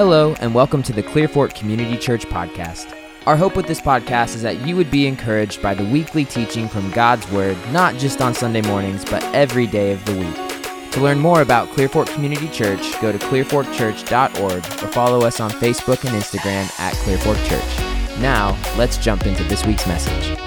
Hello, and welcome to the Clearfork Community Church podcast. Our hope with this podcast is that you would be encouraged by the weekly teaching from God's Word, not just on Sunday mornings, but every day of the week. To learn more about Clearfork Community Church, go to clearforkchurch.org or follow us on Facebook and Instagram at Clearfork Church. Now, let's jump into this week's message.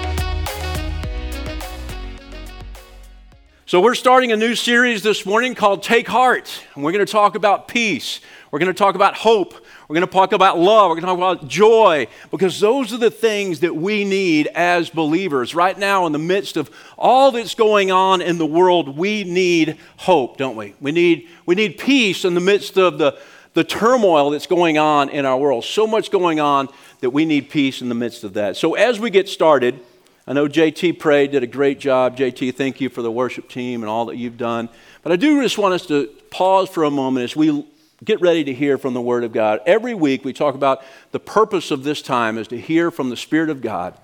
So, we're starting a new series this morning called Take Heart, and we're going to talk about peace. We're going to talk about hope. We're going to talk about love. We're going to talk about joy because those are the things that we need as believers. Right now, in the midst of all that's going on in the world, we need hope, don't we? We need, we need peace in the midst of the, the turmoil that's going on in our world. So much going on that we need peace in the midst of that. So, as we get started, I know JT prayed, did a great job. JT, thank you for the worship team and all that you've done. But I do just want us to pause for a moment as we get ready to hear from the Word of God. Every week we talk about the purpose of this time is to hear from the Spirit of God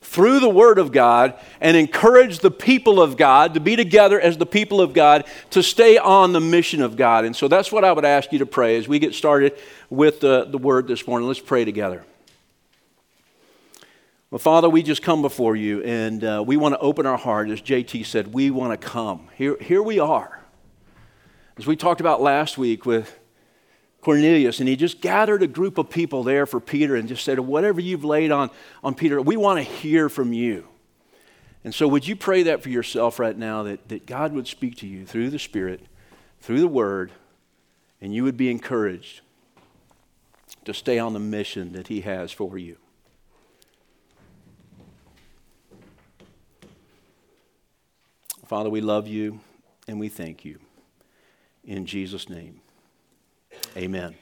through the Word of God and encourage the people of God to be together as the people of God to stay on the mission of God. And so that's what I would ask you to pray as we get started with the, the Word this morning. Let's pray together. Well, Father, we just come before you and uh, we want to open our heart. As JT said, we want to come. Here, here we are. As we talked about last week with Cornelius, and he just gathered a group of people there for Peter and just said, Whatever you've laid on, on Peter, we want to hear from you. And so, would you pray that for yourself right now that, that God would speak to you through the Spirit, through the Word, and you would be encouraged to stay on the mission that He has for you? Father, we love you and we thank you. In Jesus' name. Amen.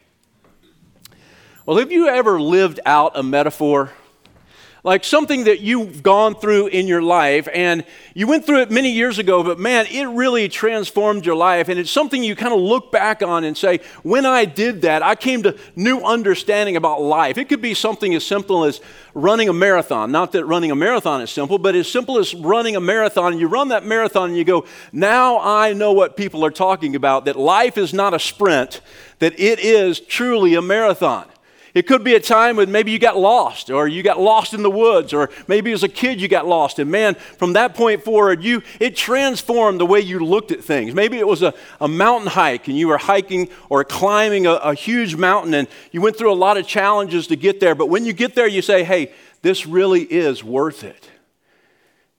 Well, have you ever lived out a metaphor? Like something that you've gone through in your life, and you went through it many years ago, but man, it really transformed your life. And it's something you kind of look back on and say, when I did that, I came to new understanding about life. It could be something as simple as running a marathon. Not that running a marathon is simple, but as simple as running a marathon. You run that marathon and you go, now I know what people are talking about, that life is not a sprint, that it is truly a marathon. It could be a time when maybe you got lost, or you got lost in the woods, or maybe as a kid you got lost. And man, from that point forward, you it transformed the way you looked at things. Maybe it was a, a mountain hike, and you were hiking or climbing a, a huge mountain, and you went through a lot of challenges to get there. But when you get there, you say, hey, this really is worth it.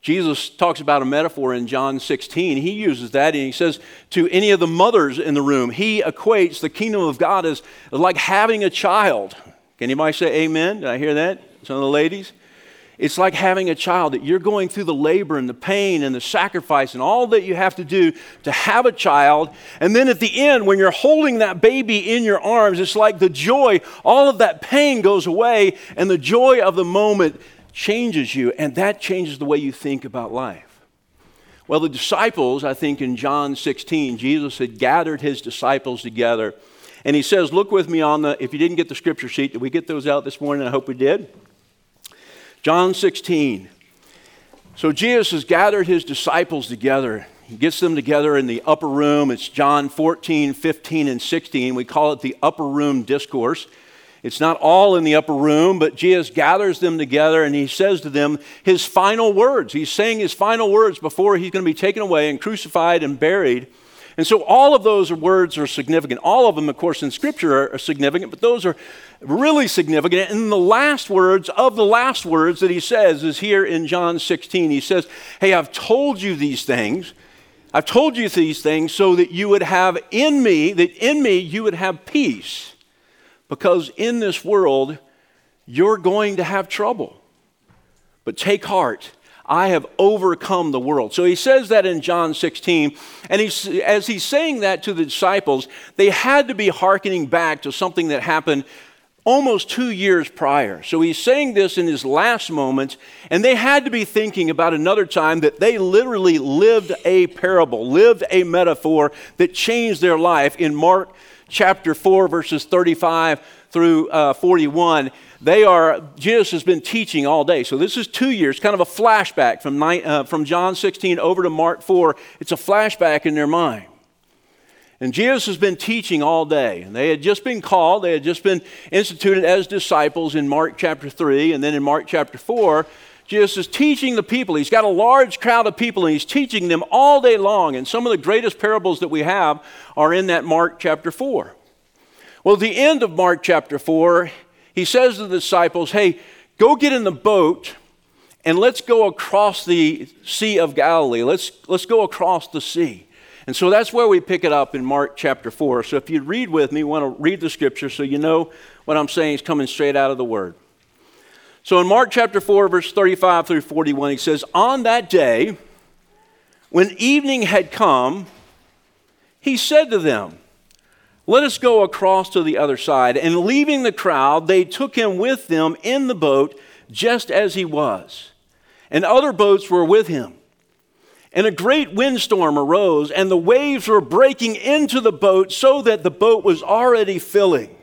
Jesus talks about a metaphor in John 16. He uses that and he says to any of the mothers in the room, he equates the kingdom of God as like having a child. Can anybody say amen? Did I hear that? Some of the ladies? It's like having a child that you're going through the labor and the pain and the sacrifice and all that you have to do to have a child. And then at the end, when you're holding that baby in your arms, it's like the joy, all of that pain goes away, and the joy of the moment changes you, and that changes the way you think about life. Well, the disciples, I think in John 16, Jesus had gathered his disciples together. And he says, Look with me on the, if you didn't get the scripture sheet, did we get those out this morning? I hope we did. John 16. So Jesus has gathered his disciples together. He gets them together in the upper room. It's John 14, 15, and 16. We call it the upper room discourse. It's not all in the upper room, but Jesus gathers them together and he says to them his final words. He's saying his final words before he's going to be taken away and crucified and buried. And so all of those words are significant. All of them, of course, in Scripture are, significant, but those are really significant. And the last words of the last words that he says is here in John 16. He says, Hey, I've told you these things. I've told you these things so that you would have in me, that in me you would have peace because in this world, you're going to have trouble. But take heart. I have overcome the world. So he says that in John 16. And he's, as he's saying that to the disciples, they had to be hearkening back to something that happened almost two years prior. So he's saying this in his last moments, and they had to be thinking about another time that they literally lived a parable, lived a metaphor that changed their life in Mark chapter 4, verses 35 through uh, 41. They are, Jesus has been teaching all day. So this is two years, kind of a flashback from, uh, from John 16 over to Mark 4. It's a flashback in their mind. And Jesus has been teaching all day. And they had just been called, they had just been instituted as disciples in Mark chapter 3. And then in Mark chapter 4, Jesus is teaching the people. He's got a large crowd of people and he's teaching them all day long. And some of the greatest parables that we have are in that Mark chapter 4. Well, at the end of Mark chapter 4, he says to the disciples, Hey, go get in the boat and let's go across the Sea of Galilee. Let's, let's go across the sea. And so that's where we pick it up in Mark chapter 4. So if you read with me, want to read the scripture so you know what I'm saying is coming straight out of the Word. So in Mark chapter 4, verse 35 through 41, he says, On that day, when evening had come, he said to them, Let us go across to the other side. And leaving the crowd, they took him with them in the boat, just as he was. And other boats were with him. And a great windstorm arose, and the waves were breaking into the boat so that the boat was already filling.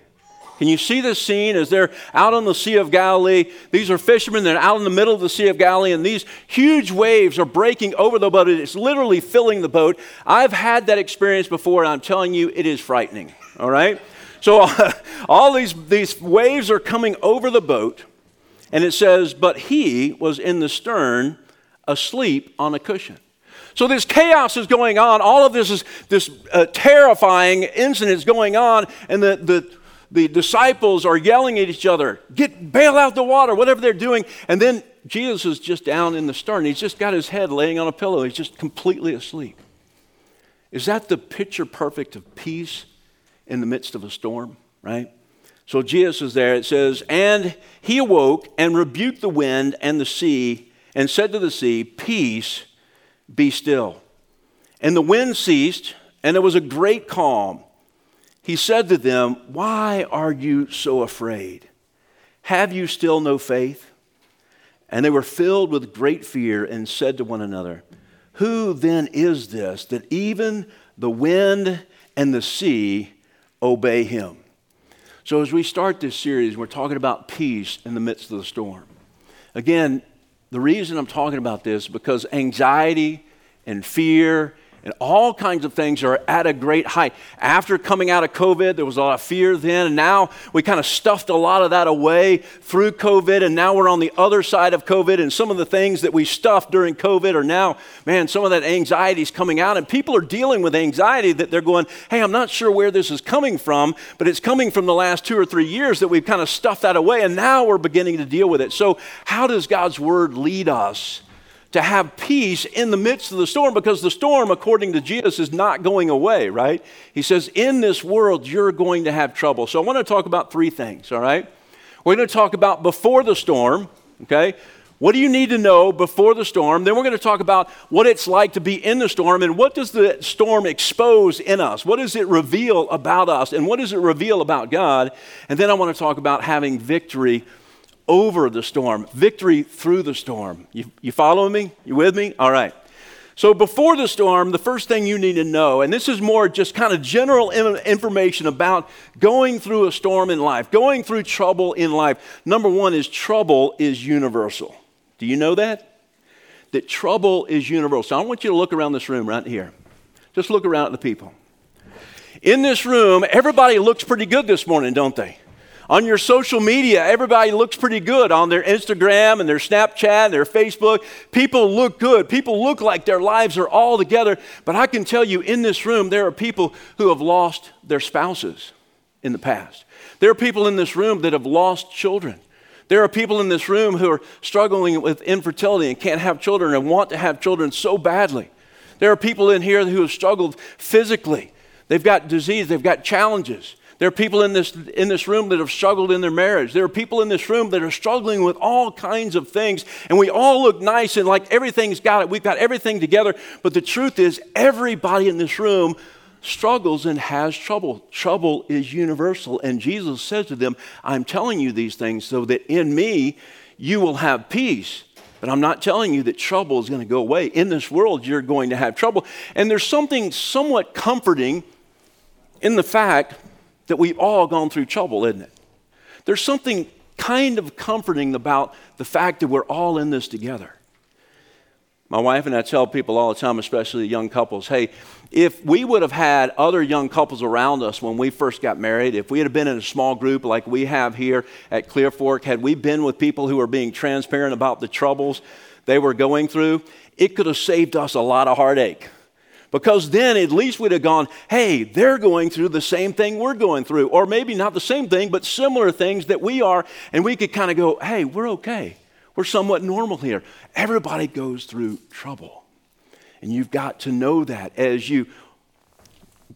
Can you see this scene as they're out on the Sea of Galilee? These are fishermen, they're out in the middle of the Sea of Galilee, and these huge waves are breaking over the boat. It's literally filling the boat. I've had that experience before, and I'm telling you, it is frightening. All right? So all these, these waves are coming over the boat, and it says, But he was in the stern, asleep on a cushion. So this chaos is going on. All of this is this uh, terrifying incident is going on, and the, the, the disciples are yelling at each other, "Get bail out the water!" Whatever they're doing, and then Jesus is just down in the stern. He's just got his head laying on a pillow. He's just completely asleep. Is that the picture perfect of peace in the midst of a storm? Right. So Jesus is there. It says, and he awoke and rebuked the wind and the sea, and said to the sea, "Peace." Be still. And the wind ceased, and there was a great calm. He said to them, Why are you so afraid? Have you still no faith? And they were filled with great fear and said to one another, Who then is this that even the wind and the sea obey him? So, as we start this series, we're talking about peace in the midst of the storm. Again, the reason I'm talking about this is because anxiety and fear and all kinds of things are at a great height. After coming out of COVID, there was a lot of fear then, and now we kind of stuffed a lot of that away through COVID, and now we're on the other side of COVID, and some of the things that we stuffed during COVID are now, man, some of that anxiety is coming out, and people are dealing with anxiety that they're going, hey, I'm not sure where this is coming from, but it's coming from the last two or three years that we've kind of stuffed that away, and now we're beginning to deal with it. So, how does God's word lead us? To have peace in the midst of the storm because the storm, according to Jesus, is not going away, right? He says, In this world, you're going to have trouble. So I want to talk about three things, all right? We're going to talk about before the storm, okay? What do you need to know before the storm? Then we're going to talk about what it's like to be in the storm and what does the storm expose in us? What does it reveal about us? And what does it reveal about God? And then I want to talk about having victory over the storm, victory through the storm. You, you following me? You with me? All right. So, before the storm, the first thing you need to know, and this is more just kind of general information about going through a storm in life, going through trouble in life. Number one is trouble is universal. Do you know that? That trouble is universal. So, I want you to look around this room right here. Just look around at the people. In this room, everybody looks pretty good this morning, don't they? On your social media, everybody looks pretty good on their Instagram and their Snapchat and their Facebook. People look good. People look like their lives are all together. But I can tell you in this room, there are people who have lost their spouses in the past. There are people in this room that have lost children. There are people in this room who are struggling with infertility and can't have children and want to have children so badly. There are people in here who have struggled physically. They've got disease, they've got challenges. There are people in this, in this room that have struggled in their marriage. There are people in this room that are struggling with all kinds of things. And we all look nice and like everything's got it. We've got everything together. But the truth is, everybody in this room struggles and has trouble. Trouble is universal. And Jesus says to them, I'm telling you these things so that in me you will have peace. But I'm not telling you that trouble is going to go away. In this world, you're going to have trouble. And there's something somewhat comforting in the fact that we've all gone through trouble, isn't it? There's something kind of comforting about the fact that we're all in this together. My wife and I tell people all the time, especially young couples, hey, if we would have had other young couples around us when we first got married, if we had been in a small group like we have here at Clearfork, had we been with people who were being transparent about the troubles they were going through, it could have saved us a lot of heartache. Because then at least we'd have gone, hey, they're going through the same thing we're going through. Or maybe not the same thing, but similar things that we are. And we could kind of go, hey, we're okay. We're somewhat normal here. Everybody goes through trouble. And you've got to know that as you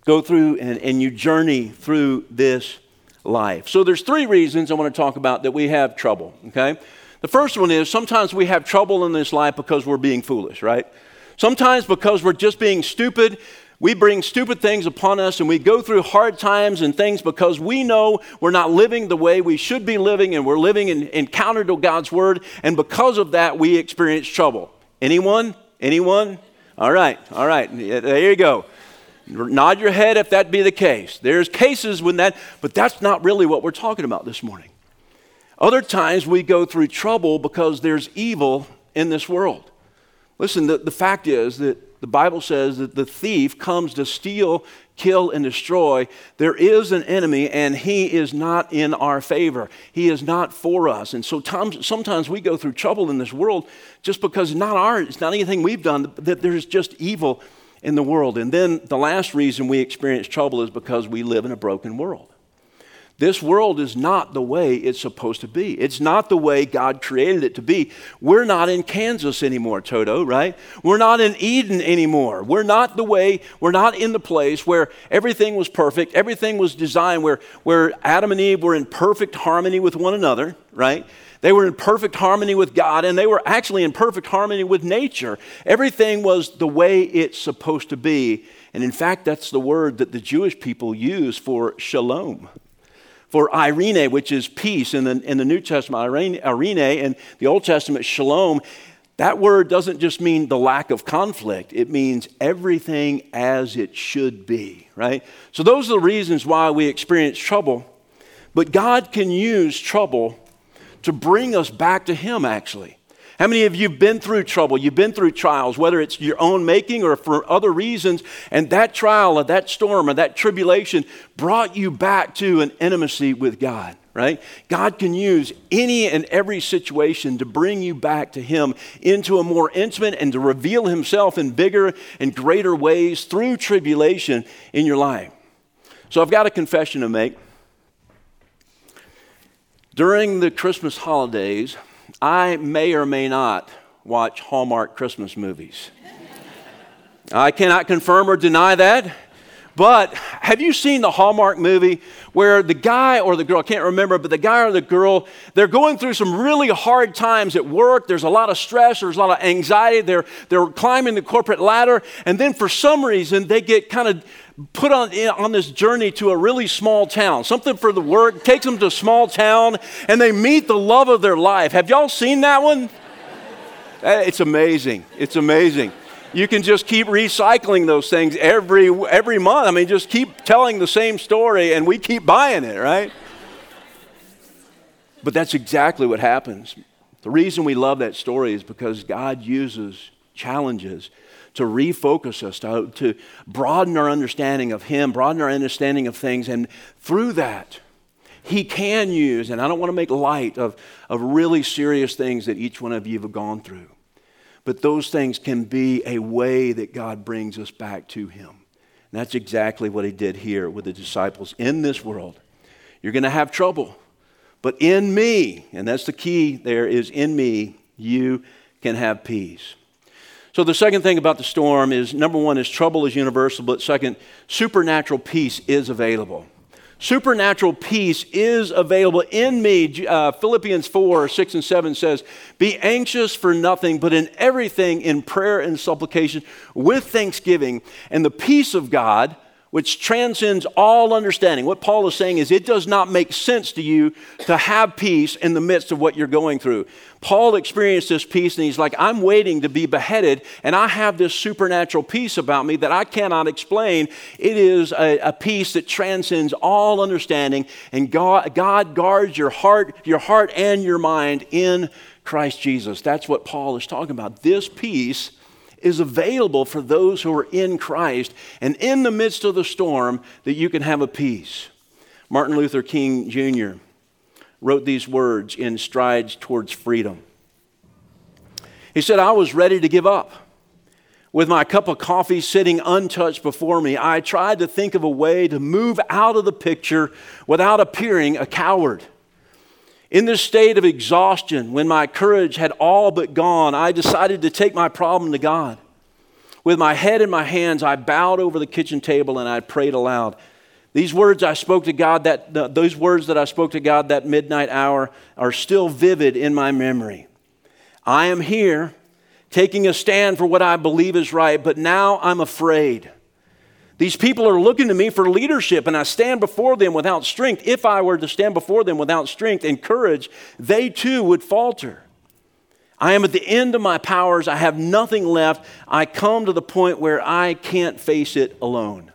go through and, and you journey through this life. So there's three reasons I want to talk about that we have trouble, okay? The first one is sometimes we have trouble in this life because we're being foolish, right? Sometimes because we're just being stupid, we bring stupid things upon us and we go through hard times and things because we know we're not living the way we should be living and we're living in, in counter to God's word. And because of that, we experience trouble. Anyone? Anyone? All right, all right. There you go. Nod your head if that be the case. There's cases when that, but that's not really what we're talking about this morning. Other times we go through trouble because there's evil in this world. Listen, the, the fact is that the Bible says that the thief comes to steal, kill, and destroy. There is an enemy, and he is not in our favor. He is not for us. And so times, sometimes we go through trouble in this world just because it's not our, it's not anything we've done, that there's just evil in the world. And then the last reason we experience trouble is because we live in a broken world. This world is not the way it's supposed to be. It's not the way God created it to be. We're not in Kansas anymore, Toto, right? We're not in Eden anymore. We're not the way, we're not in the place where everything was perfect, everything was designed, where, where Adam and Eve were in perfect harmony with one another, right? They were in perfect harmony with God, and they were actually in perfect harmony with nature. Everything was the way it's supposed to be. And in fact, that's the word that the Jewish people use for shalom for eirene, which is peace in the, in the New Testament, eirene, eirene and the Old Testament, shalom. That word doesn't just mean the lack of conflict, it means everything as it should be, right? So, those are the reasons why we experience trouble. But God can use trouble to bring us back to Him, actually. How many of you have been through trouble? You've been through trials, whether it's your own making or for other reasons, and that trial or that storm or that tribulation brought you back to an intimacy with God, right? God can use any and every situation to bring you back to Him into a more intimate and to reveal Himself in bigger and greater ways through tribulation in your life. So I've got a confession to make. During the Christmas holidays, I may or may not watch Hallmark Christmas movies. I cannot confirm or deny that. But have you seen the Hallmark movie where the guy or the girl, I can't remember, but the guy or the girl, they're going through some really hard times at work. There's a lot of stress, there's a lot of anxiety. They're, they're climbing the corporate ladder. And then for some reason, they get kind of put on, on this journey to a really small town. Something for the work takes them to a small town and they meet the love of their life. Have y'all seen that one? Eh, it's amazing. It's amazing. You can just keep recycling those things every, every month. I mean, just keep telling the same story and we keep buying it, right? But that's exactly what happens. The reason we love that story is because God uses challenges to refocus us, to, to broaden our understanding of Him, broaden our understanding of things. And through that, He can use, and I don't want to make light of, of really serious things that each one of you have gone through, but those things can be a way that God brings us back to Him. And that's exactly what He did here with the disciples in this world. You're going to have trouble, but in me, and that's the key there, is in me, you can have peace. So, the second thing about the storm is number one is trouble is universal, but second, supernatural peace is available. Supernatural peace is available in me. Uh, Philippians 4 6 and 7 says, Be anxious for nothing, but in everything, in prayer and supplication, with thanksgiving, and the peace of God which transcends all understanding. What Paul is saying is it does not make sense to you to have peace in the midst of what you're going through. Paul experienced this peace and he's like, I'm waiting to be beheaded, and I have this supernatural peace about me that I cannot explain. It is a, a peace that transcends all understanding, and God, God guards your heart, your heart and your mind in Christ Jesus. That's what Paul is talking about. This peace is available for those who are in Christ and in the midst of the storm that you can have a peace. Martin Luther King Jr. wrote these words in Strides Towards Freedom. He said, I was ready to give up. With my cup of coffee sitting untouched before me, I tried to think of a way to move out of the picture without appearing a coward. In this state of exhaustion, when my courage had all but gone, I decided to take my problem to God. With my head in my hands, I bowed over the kitchen table and I prayed aloud. These words I spoke to God that those words that I spoke to God that midnight hour are still vivid in my memory. I am here taking a stand for what I believe is right, but now I'm afraid. These people are looking to me for leadership, and I stand before them without strength. If I were to stand before them without strength and courage, they too would falter. I am at the end of my powers. I have nothing left. I come to the point where I can't face it alone.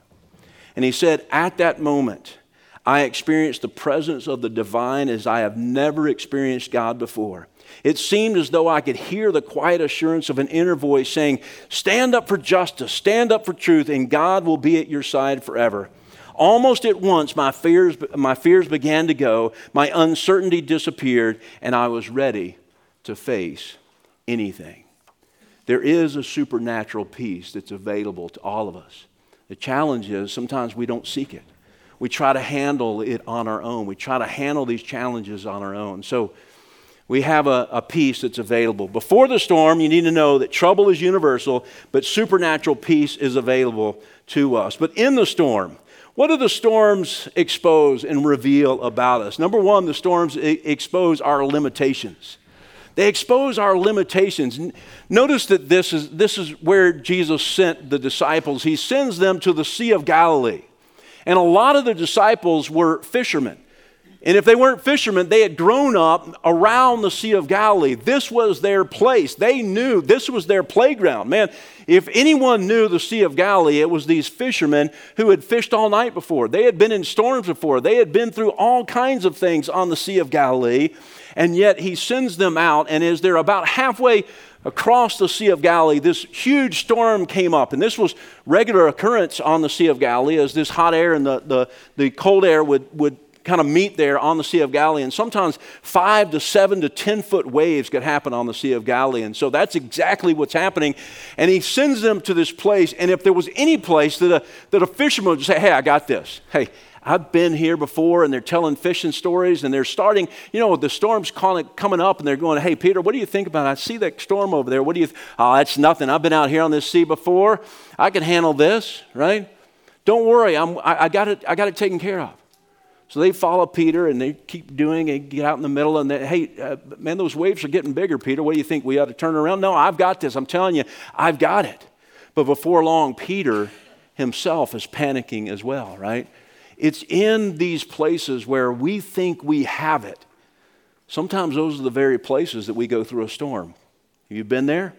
And he said, At that moment, I experienced the presence of the divine as I have never experienced God before. It seemed as though I could hear the quiet assurance of an inner voice saying, Stand up for justice, stand up for truth, and God will be at your side forever. Almost at once, my fears, my fears began to go, my uncertainty disappeared, and I was ready to face anything. There is a supernatural peace that's available to all of us. The challenge is sometimes we don't seek it. We try to handle it on our own. We try to handle these challenges on our own. So, we have a, a peace that's available. Before the storm, you need to know that trouble is universal, but supernatural peace is available to us. But in the storm, what do the storms expose and reveal about us? Number one, the storms expose our limitations. They expose our limitations. Notice that this is, this is where Jesus sent the disciples. He sends them to the Sea of Galilee. And a lot of the disciples were fishermen. And if they weren't fishermen, they had grown up around the Sea of Galilee. This was their place. They knew this was their playground. Man, if anyone knew the Sea of Galilee, it was these fishermen who had fished all night before. They had been in storms before. They had been through all kinds of things on the Sea of Galilee. And yet he sends them out, and as they're about halfway across the Sea of Galilee, this huge storm came up. And this was regular occurrence on the Sea of Galilee as this hot air and the, the, the cold air would, would kind of meet there on the Sea of Galilee. And sometimes five to seven to 10 foot waves could happen on the Sea of Galilee. And so that's exactly what's happening. And he sends them to this place. And if there was any place that a, that a fisherman would say, Hey, I got this. Hey, I've been here before, and they're telling fishing stories, and they're starting, you know, the storm's coming up, and they're going, Hey, Peter, what do you think about it? I see that storm over there. What do you, th- oh, that's nothing. I've been out here on this sea before. I can handle this, right? Don't worry, I'm, I, I got it, I got it taken care of. So they follow Peter and they keep doing and get out in the middle, and they, hey, uh, man, those waves are getting bigger, Peter. What do you think? We ought to turn around? No, I've got this. I'm telling you, I've got it. But before long, Peter himself is panicking as well, right? It's in these places where we think we have it. Sometimes those are the very places that we go through a storm. Have you been there?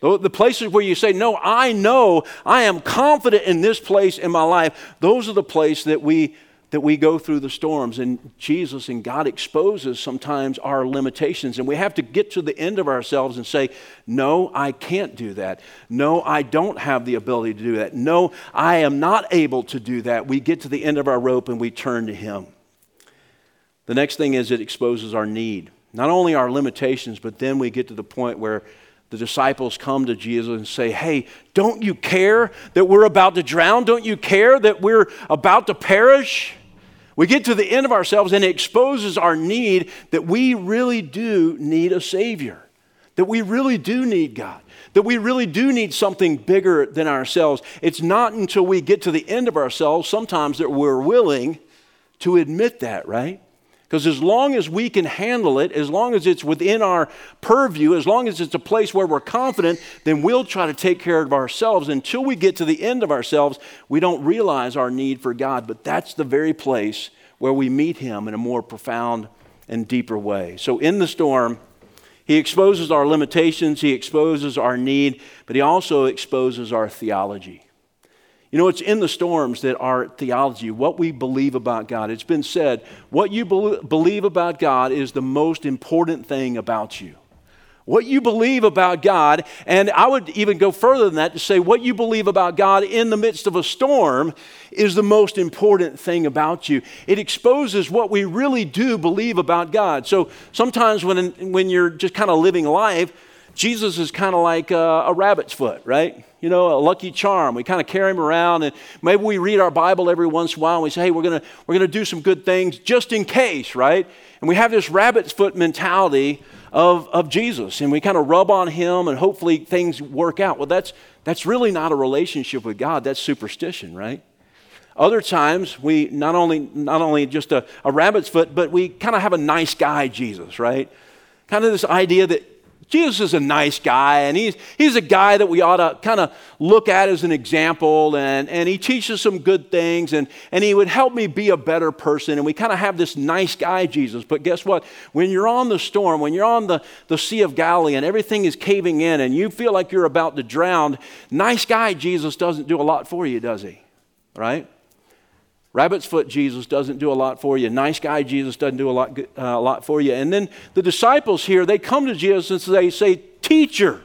The places where you say, No, I know, I am confident in this place in my life, those are the places that we that we go through the storms and Jesus and God exposes sometimes our limitations and we have to get to the end of ourselves and say no I can't do that. No I don't have the ability to do that. No I am not able to do that. We get to the end of our rope and we turn to him. The next thing is it exposes our need not only our limitations but then we get to the point where the disciples come to Jesus and say, Hey, don't you care that we're about to drown? Don't you care that we're about to perish? We get to the end of ourselves and it exposes our need that we really do need a Savior, that we really do need God, that we really do need something bigger than ourselves. It's not until we get to the end of ourselves sometimes that we're willing to admit that, right? Because as long as we can handle it, as long as it's within our purview, as long as it's a place where we're confident, then we'll try to take care of ourselves. Until we get to the end of ourselves, we don't realize our need for God. But that's the very place where we meet Him in a more profound and deeper way. So in the storm, He exposes our limitations, He exposes our need, but He also exposes our theology. You know, it's in the storms that our theology, what we believe about God, it's been said, what you believe about God is the most important thing about you. what you believe about God, and I would even go further than that to say what you believe about God in the midst of a storm is the most important thing about you. It exposes what we really do believe about God. So sometimes when, when you're just kind of living life, Jesus is kind of like a, a rabbit's foot, right? You know, a lucky charm. We kind of carry him around, and maybe we read our Bible every once in a while, and we say, hey, we're going we're gonna do some good things just in case, right? And we have this rabbit's foot mentality of, of Jesus, and we kind of rub on him, and hopefully things work out. Well, that's, that's really not a relationship with God, that's superstition, right? Other times, we not only, not only just a, a rabbit's foot, but we kind of have a nice guy Jesus, right? Kind of this idea that Jesus is a nice guy, and he's, he's a guy that we ought to kind of look at as an example, and, and he teaches some good things, and, and he would help me be a better person. And we kind of have this nice guy, Jesus. But guess what? When you're on the storm, when you're on the, the Sea of Galilee, and everything is caving in, and you feel like you're about to drown, nice guy, Jesus doesn't do a lot for you, does he? Right? Rabbit's foot Jesus doesn't do a lot for you. Nice guy Jesus doesn't do a lot, uh, a lot for you. And then the disciples here, they come to Jesus and they say, Teacher,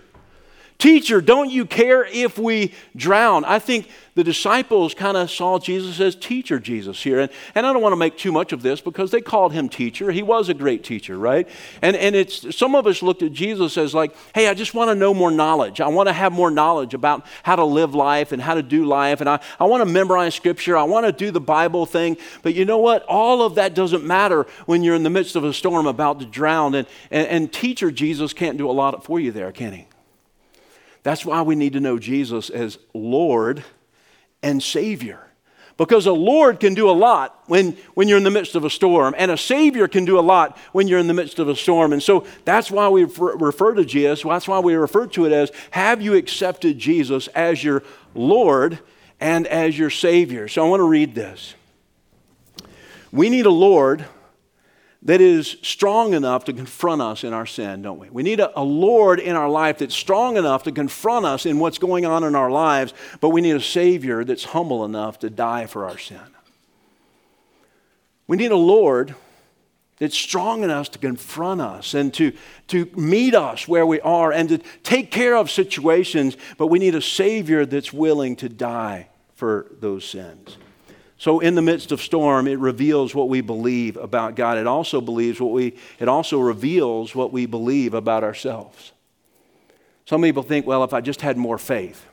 Teacher, don't you care if we drown? I think the disciples kind of saw Jesus as teacher Jesus here. And, and I don't want to make too much of this because they called him teacher. He was a great teacher, right? And, and it's some of us looked at Jesus as like, hey, I just want to know more knowledge. I want to have more knowledge about how to live life and how to do life. And I, I want to memorize scripture. I want to do the Bible thing. But you know what? All of that doesn't matter when you're in the midst of a storm about to drown. And, and, and teacher Jesus can't do a lot for you there, can he? That's why we need to know Jesus as Lord and Savior. Because a Lord can do a lot when, when you're in the midst of a storm, and a Savior can do a lot when you're in the midst of a storm. And so that's why we refer to Jesus, that's why we refer to it as Have you accepted Jesus as your Lord and as your Savior? So I want to read this. We need a Lord that is strong enough to confront us in our sin, don't we? We need a, a, Lord in our life that's strong enough to confront us in what's going on in our lives, but we need a Savior that's humble enough to die for our sin. We need a Lord that's strong enough to confront us and to, to meet us where we are and to take care of situations, but we need a Savior that's willing to die for those sins. So in the midst of storm, it reveals what we believe about God. It also believes what we it also reveals what we believe about ourselves. Some people think, well, if I just had more faith.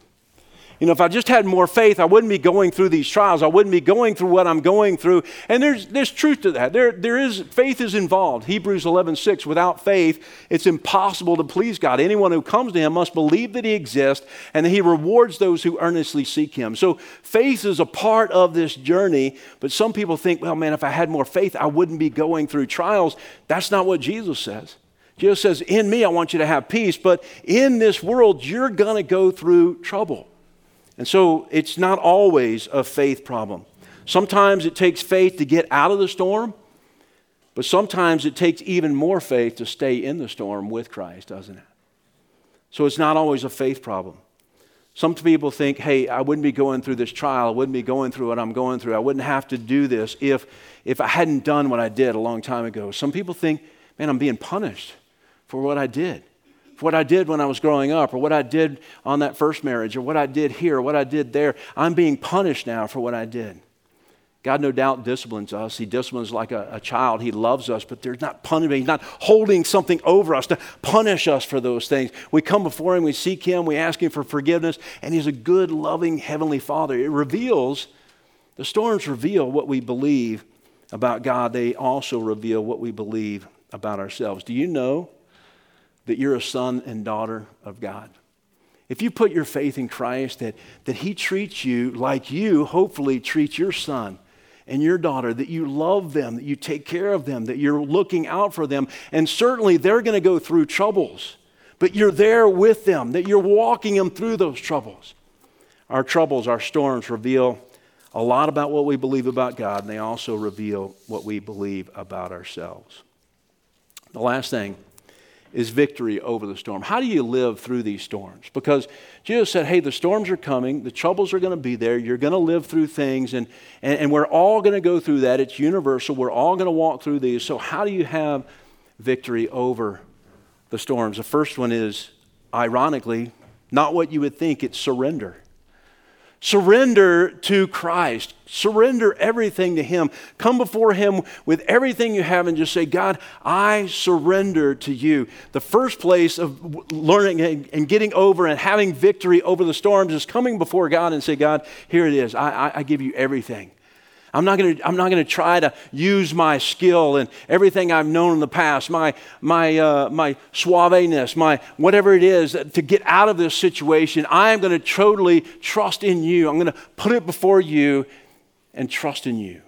You know, if I just had more faith, I wouldn't be going through these trials. I wouldn't be going through what I'm going through. And there's, there's truth to that. There, there is, faith is involved. Hebrews 11, 6, without faith, it's impossible to please God. Anyone who comes to him must believe that he exists and that he rewards those who earnestly seek him. So faith is a part of this journey, but some people think, well, man, if I had more faith, I wouldn't be going through trials. That's not what Jesus says. Jesus says, in me, I want you to have peace, but in this world, you're going to go through trouble. And so it's not always a faith problem. Sometimes it takes faith to get out of the storm, but sometimes it takes even more faith to stay in the storm with Christ, doesn't it? So it's not always a faith problem. Some people think, hey, I wouldn't be going through this trial. I wouldn't be going through what I'm going through. I wouldn't have to do this if, if I hadn't done what I did a long time ago. Some people think, man, I'm being punished for what I did what I did when I was growing up, or what I did on that first marriage, or what I did here, or what I did there. I'm being punished now for what I did. God, no doubt, disciplines us. He disciplines like a, a, child. He loves us, but there's not punishment. He's not holding something over us to punish us for those things. We come before Him, we seek Him, we ask Him for forgiveness, and He's a good, loving Heavenly Father. It reveals, the storms reveal what we believe about God. They also reveal what we believe about ourselves. Do you know that you're a son and daughter of God. If you put your faith in Christ, that, that He treats you like you hopefully treat your son and your daughter, that you love them, that you take care of them, that you're looking out for them, and certainly they're going to go through troubles, but you're there with them, that you're walking them through those troubles. Our troubles, our storms reveal a lot about what we believe about God, and they also reveal what we believe about ourselves. The last thing is victory over the storm. How do you live through these storms? Because Jesus said, hey, the storms are coming, the troubles are going to be there, you're going to live through things, and, and, and we're all going to go through that. It's universal. We're all going to walk through these. So, how do you have victory over the storms. The first one is, ironically, not what you would think, it's surrender. Surrender to Christ. Surrender everything to Him. Come before Him with everything you have and just say, God, I surrender to you. The first place of learning and getting over and having victory over the storms is coming before God and say, God, here it is. I, I, I give you everything. I'm not going to I'm not going to try to use my skill and everything I've known in the past, my my uh, my suaveness, my whatever it is to get out of this situation. I am going to totally trust in you. I'm going to put it before you and trust in you.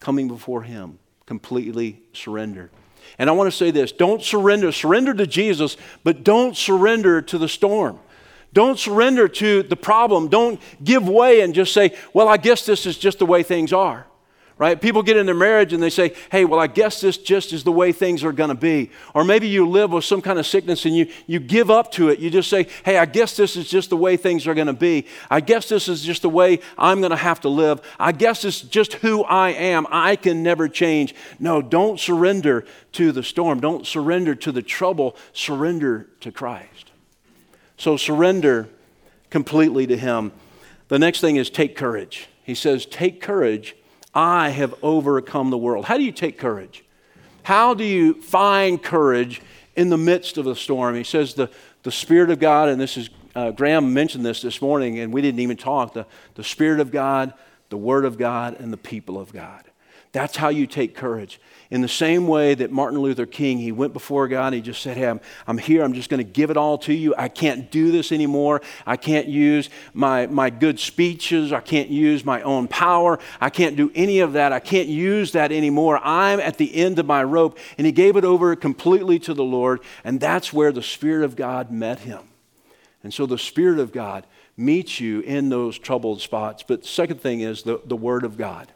Coming before Him, completely surrendered. And I want to say this: Don't surrender. Surrender to Jesus, but don't surrender to the storm. Don't surrender to the problem. Don't give way and just say, well, I guess this is just the way things are. Right? People get in their marriage and they say, hey, well, I guess this just is the way things are going to be. Or maybe you live with some kind of sickness and you, you give up to it. You just say, hey, I guess this is just the way things are going to be. I guess this is just the way I'm going to have to live. I guess it's just who I am. I can never change. No, don't surrender to the storm. Don't surrender to the trouble. Surrender to Christ. So surrender completely to Him. The next thing is take courage. He says, Take courage. I have overcome the world. How do you take courage? How do you find courage in the midst of the storm? He says, The, the Spirit of God, and this is, uh, Graham mentioned this this morning, and we didn't even talk the, the Spirit of God, the Word of God, and the people of God. That's how you take courage. In the same way that Martin Luther King, he went before God, he just said, Hey, I'm, I'm here, I'm just going to give it all to you. I can't do this anymore. I can't use my, my good speeches. I can't use my own power. I can't do any of that. I can't use that anymore. I'm at the end of my rope. And he gave it over completely to the Lord, and that's where the Spirit of God met him. And so the Spirit of God meets you in those troubled spots. But second thing is the, the Word of God.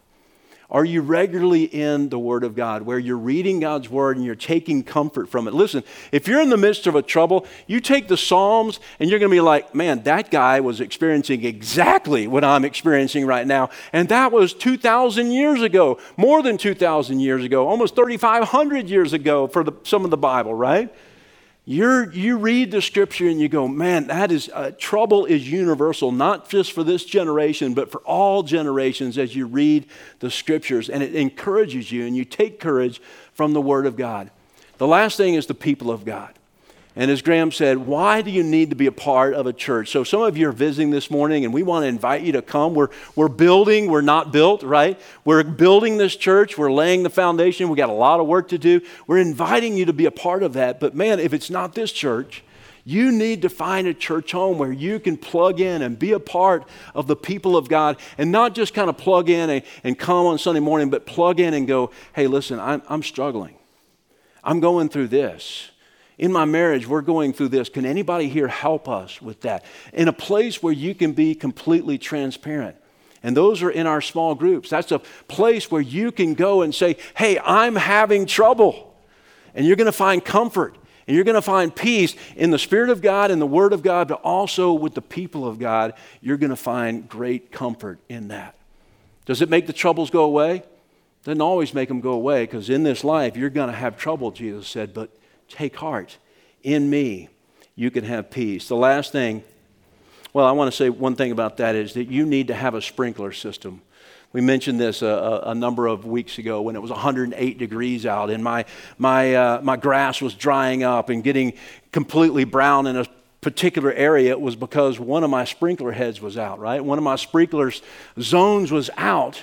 Are you regularly in the Word of God where you're reading God's Word and you're taking comfort from it? Listen, if you're in the midst of a trouble, you take the Psalms and you're going to be like, man, that guy was experiencing exactly what I'm experiencing right now. And that was 2,000 years ago, more than 2,000 years ago, almost 3,500 years ago for the, some of the Bible, right? You're, you read the scripture and you go, man, that is, uh, trouble is universal, not just for this generation, but for all generations as you read the scriptures. And it encourages you, and you take courage from the Word of God. The last thing is the people of God. And as Graham said, why do you need to be a part of a church? So, some of you are visiting this morning, and we want to invite you to come. We're, we're building, we're not built, right? We're building this church, we're laying the foundation, we got a lot of work to do. We're inviting you to be a part of that. But man, if it's not this church, you need to find a church home where you can plug in and be a part of the people of God and not just kind of plug in and, and come on Sunday morning, but plug in and go, hey, listen, I'm, I'm struggling. I'm going through this. In my marriage, we're going through this. Can anybody here help us with that? In a place where you can be completely transparent. And those are in our small groups. That's a place where you can go and say, Hey, I'm having trouble. And you're going to find comfort and you're going to find peace in the Spirit of God and the Word of God, but also with the people of God. You're going to find great comfort in that. Does it make the troubles go away? Doesn't always make them go away because in this life you're going to have trouble, Jesus said, but Take heart. In me, you can have peace. The last thing, well, I want to say one thing about that is that you need to have a sprinkler system. We mentioned this a, a, number of weeks ago when it was 108 degrees out and my, my, uh, my grass was drying up and getting completely brown in a particular area. It was because one of my sprinkler heads was out, right? One of my sprinklers zones was out.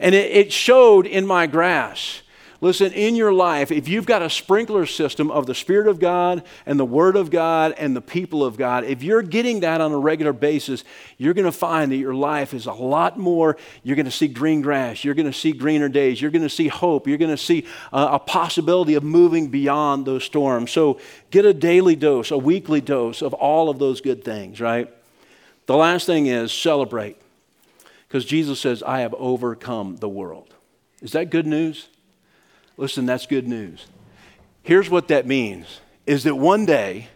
And it, it showed in my grass. Listen, in your life, if you've got a sprinkler system of the Spirit of God and the Word of God and the people of God, if you're getting that on a regular basis, you're going to find that your life is a lot more. You're going to see green grass. You're going to see greener days. You're going to see hope. You're going to see uh, a possibility of moving beyond those storms. So get a daily dose, a weekly dose of all of those good things, right? The last thing is celebrate. Because Jesus says, I have overcome the world. Is that good news? Listen, that's good news. Here's what that means is that one day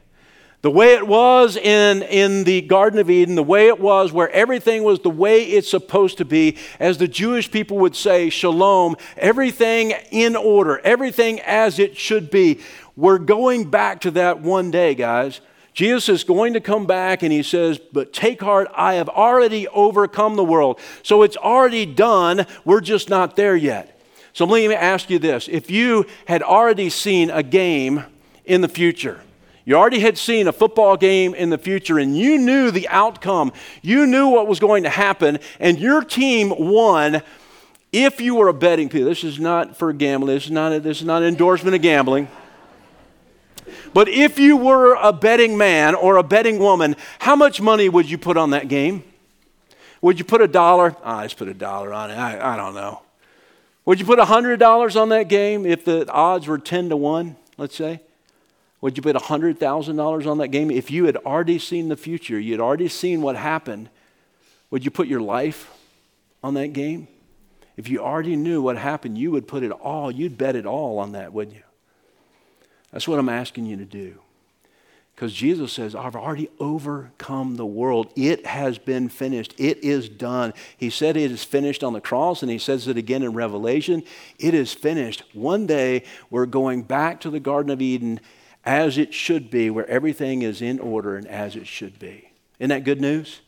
The way it was in, in the Garden of Eden, the way it was where everything was the way it's supposed to be, as the Jewish people would say, shalom, everything in order, everything as it should be. We're going back to that one day, guys. Jesus is going to come back and he says, But take heart, I have already overcome the world. So it's already done, we're just not there yet. So let me ask you this if you had already seen a game in the future, you already had seen a football game in the future and you knew the outcome. You knew what was going to happen, and your team won. If you were a betting people, this is not for gambling, this is not, a, this is not an endorsement of gambling. But if you were a betting man or a betting woman, how much money would you put on that game? Would you put a dollar? Oh, I just put a dollar on it. I, I don't know. Would you put a $100 on that game if the odds were 10 to 1, let's say? Would you put $100,000 on that game? If you had already seen the future, you had already seen what happened, would you put your life on that game? If you already knew what happened, you would put it all, you'd bet it all on that, wouldn't you? That's what I'm asking you to do. Because Jesus says, I've already overcome the world. It has been finished. It is done. He said it is finished on the cross, and he says it again in Revelation. It is finished. One day, we're going back to the Garden of Eden as it should be, where everything is in order and as it should be. Isn't that good news?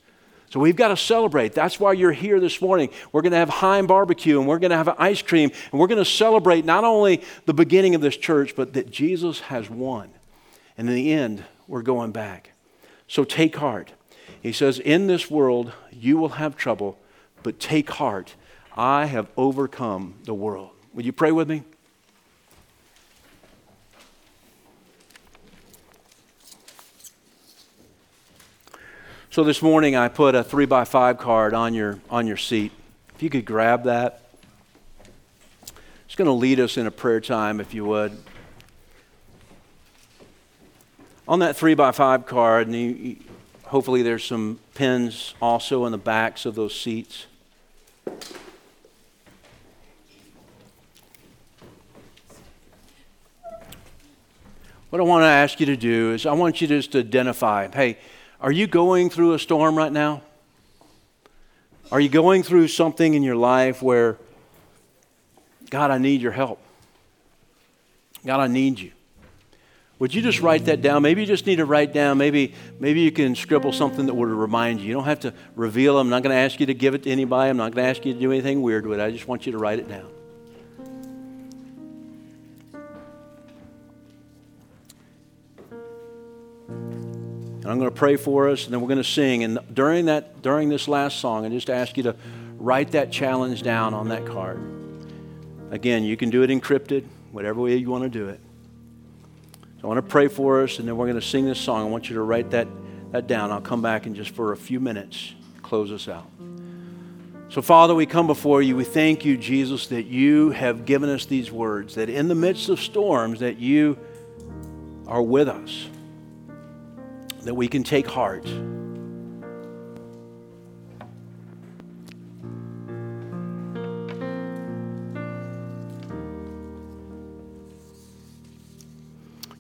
So we've got to celebrate. That's why you're here this morning. We're going to have Heim barbecue and we're going to have ice cream and we're going to celebrate not only the beginning of this church, but that Jesus has won. And in the end, we're going back. So take heart. He says, In this world, you will have trouble, but take heart. I have overcome the world. Would you pray with me? So this morning I put a three by five card on your, on your seat. If you could grab that. It's going to lead us in a prayer time, if you would. On that three by five card, and you, hopefully there's some pins also in the backs of those seats. What I want to ask you to do is I want you just to identify, hey, are you going through a storm right now? Are you going through something in your life where, God, I need your help? God, I need you. Would you just write that down? Maybe you just need to write down. Maybe, maybe you can scribble something that would remind you. You don't have to reveal. I'm not going to ask you to give it to anybody. I'm not going to ask you to do anything weird with it. I just want you to write it down. And I'm going to pray for us, and then we're going to sing. And during that, during this last song, I just ask you to write that challenge down on that card. Again, you can do it encrypted, whatever way you want to do it. So I want to pray for us, and then we're going to sing this song. I want you to write that, that down. I'll come back in just for a few minutes, close us out. So, Father, we come before you. We thank you, Jesus, that you have given us these words, that in the midst of storms, that you are with us that we can take heart.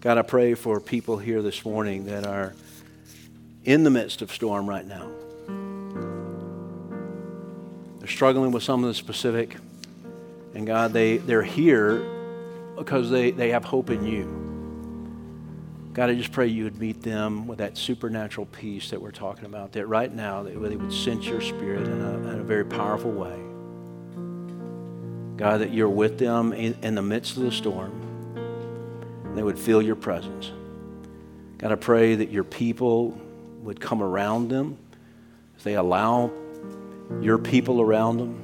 God, I pray for people here this morning that are in the midst of storm right now. They're struggling with some of the specific. And God, they, they're here because they, they have hope in you. God, I just pray you would meet them with that supernatural peace that we're talking about, that right now that they would sense your spirit in a, in a very powerful way. God, that you're with them in, in the midst of the storm. And they would feel your presence. God, I pray that your people would come around them. If they allow your people around them,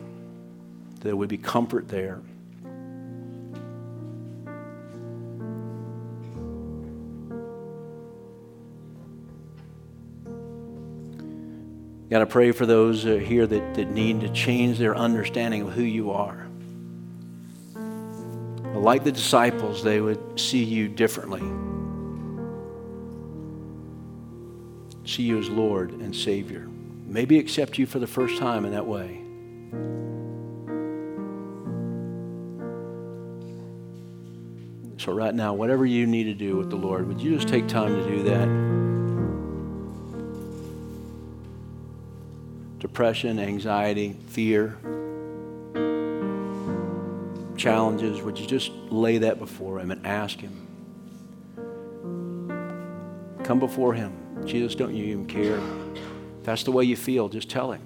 there would be comfort there. Got to pray for those here that, that need to change their understanding of who you are. Like the disciples, they would see you differently. See you as Lord and Savior. Maybe accept you for the first time in that way. So, right now, whatever you need to do with the Lord, would you just take time to do that? Depression, anxiety, fear challenges, would you just lay that before Him and ask Him? Come before Him. Jesus, don't you even care? If that's the way you feel, just tell Him.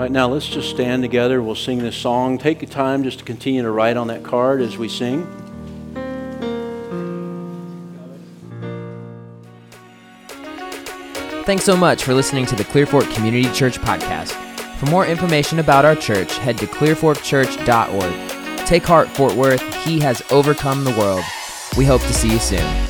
Right now, let's just stand together. We'll sing this song. Take the time just to continue to write on that card as we sing. Thanks so much for listening to the Clearfork Community Church podcast. For more information about our church, head to clearforkchurch.org. Take heart, Fort Worth. He has overcome the world. We hope to see you soon.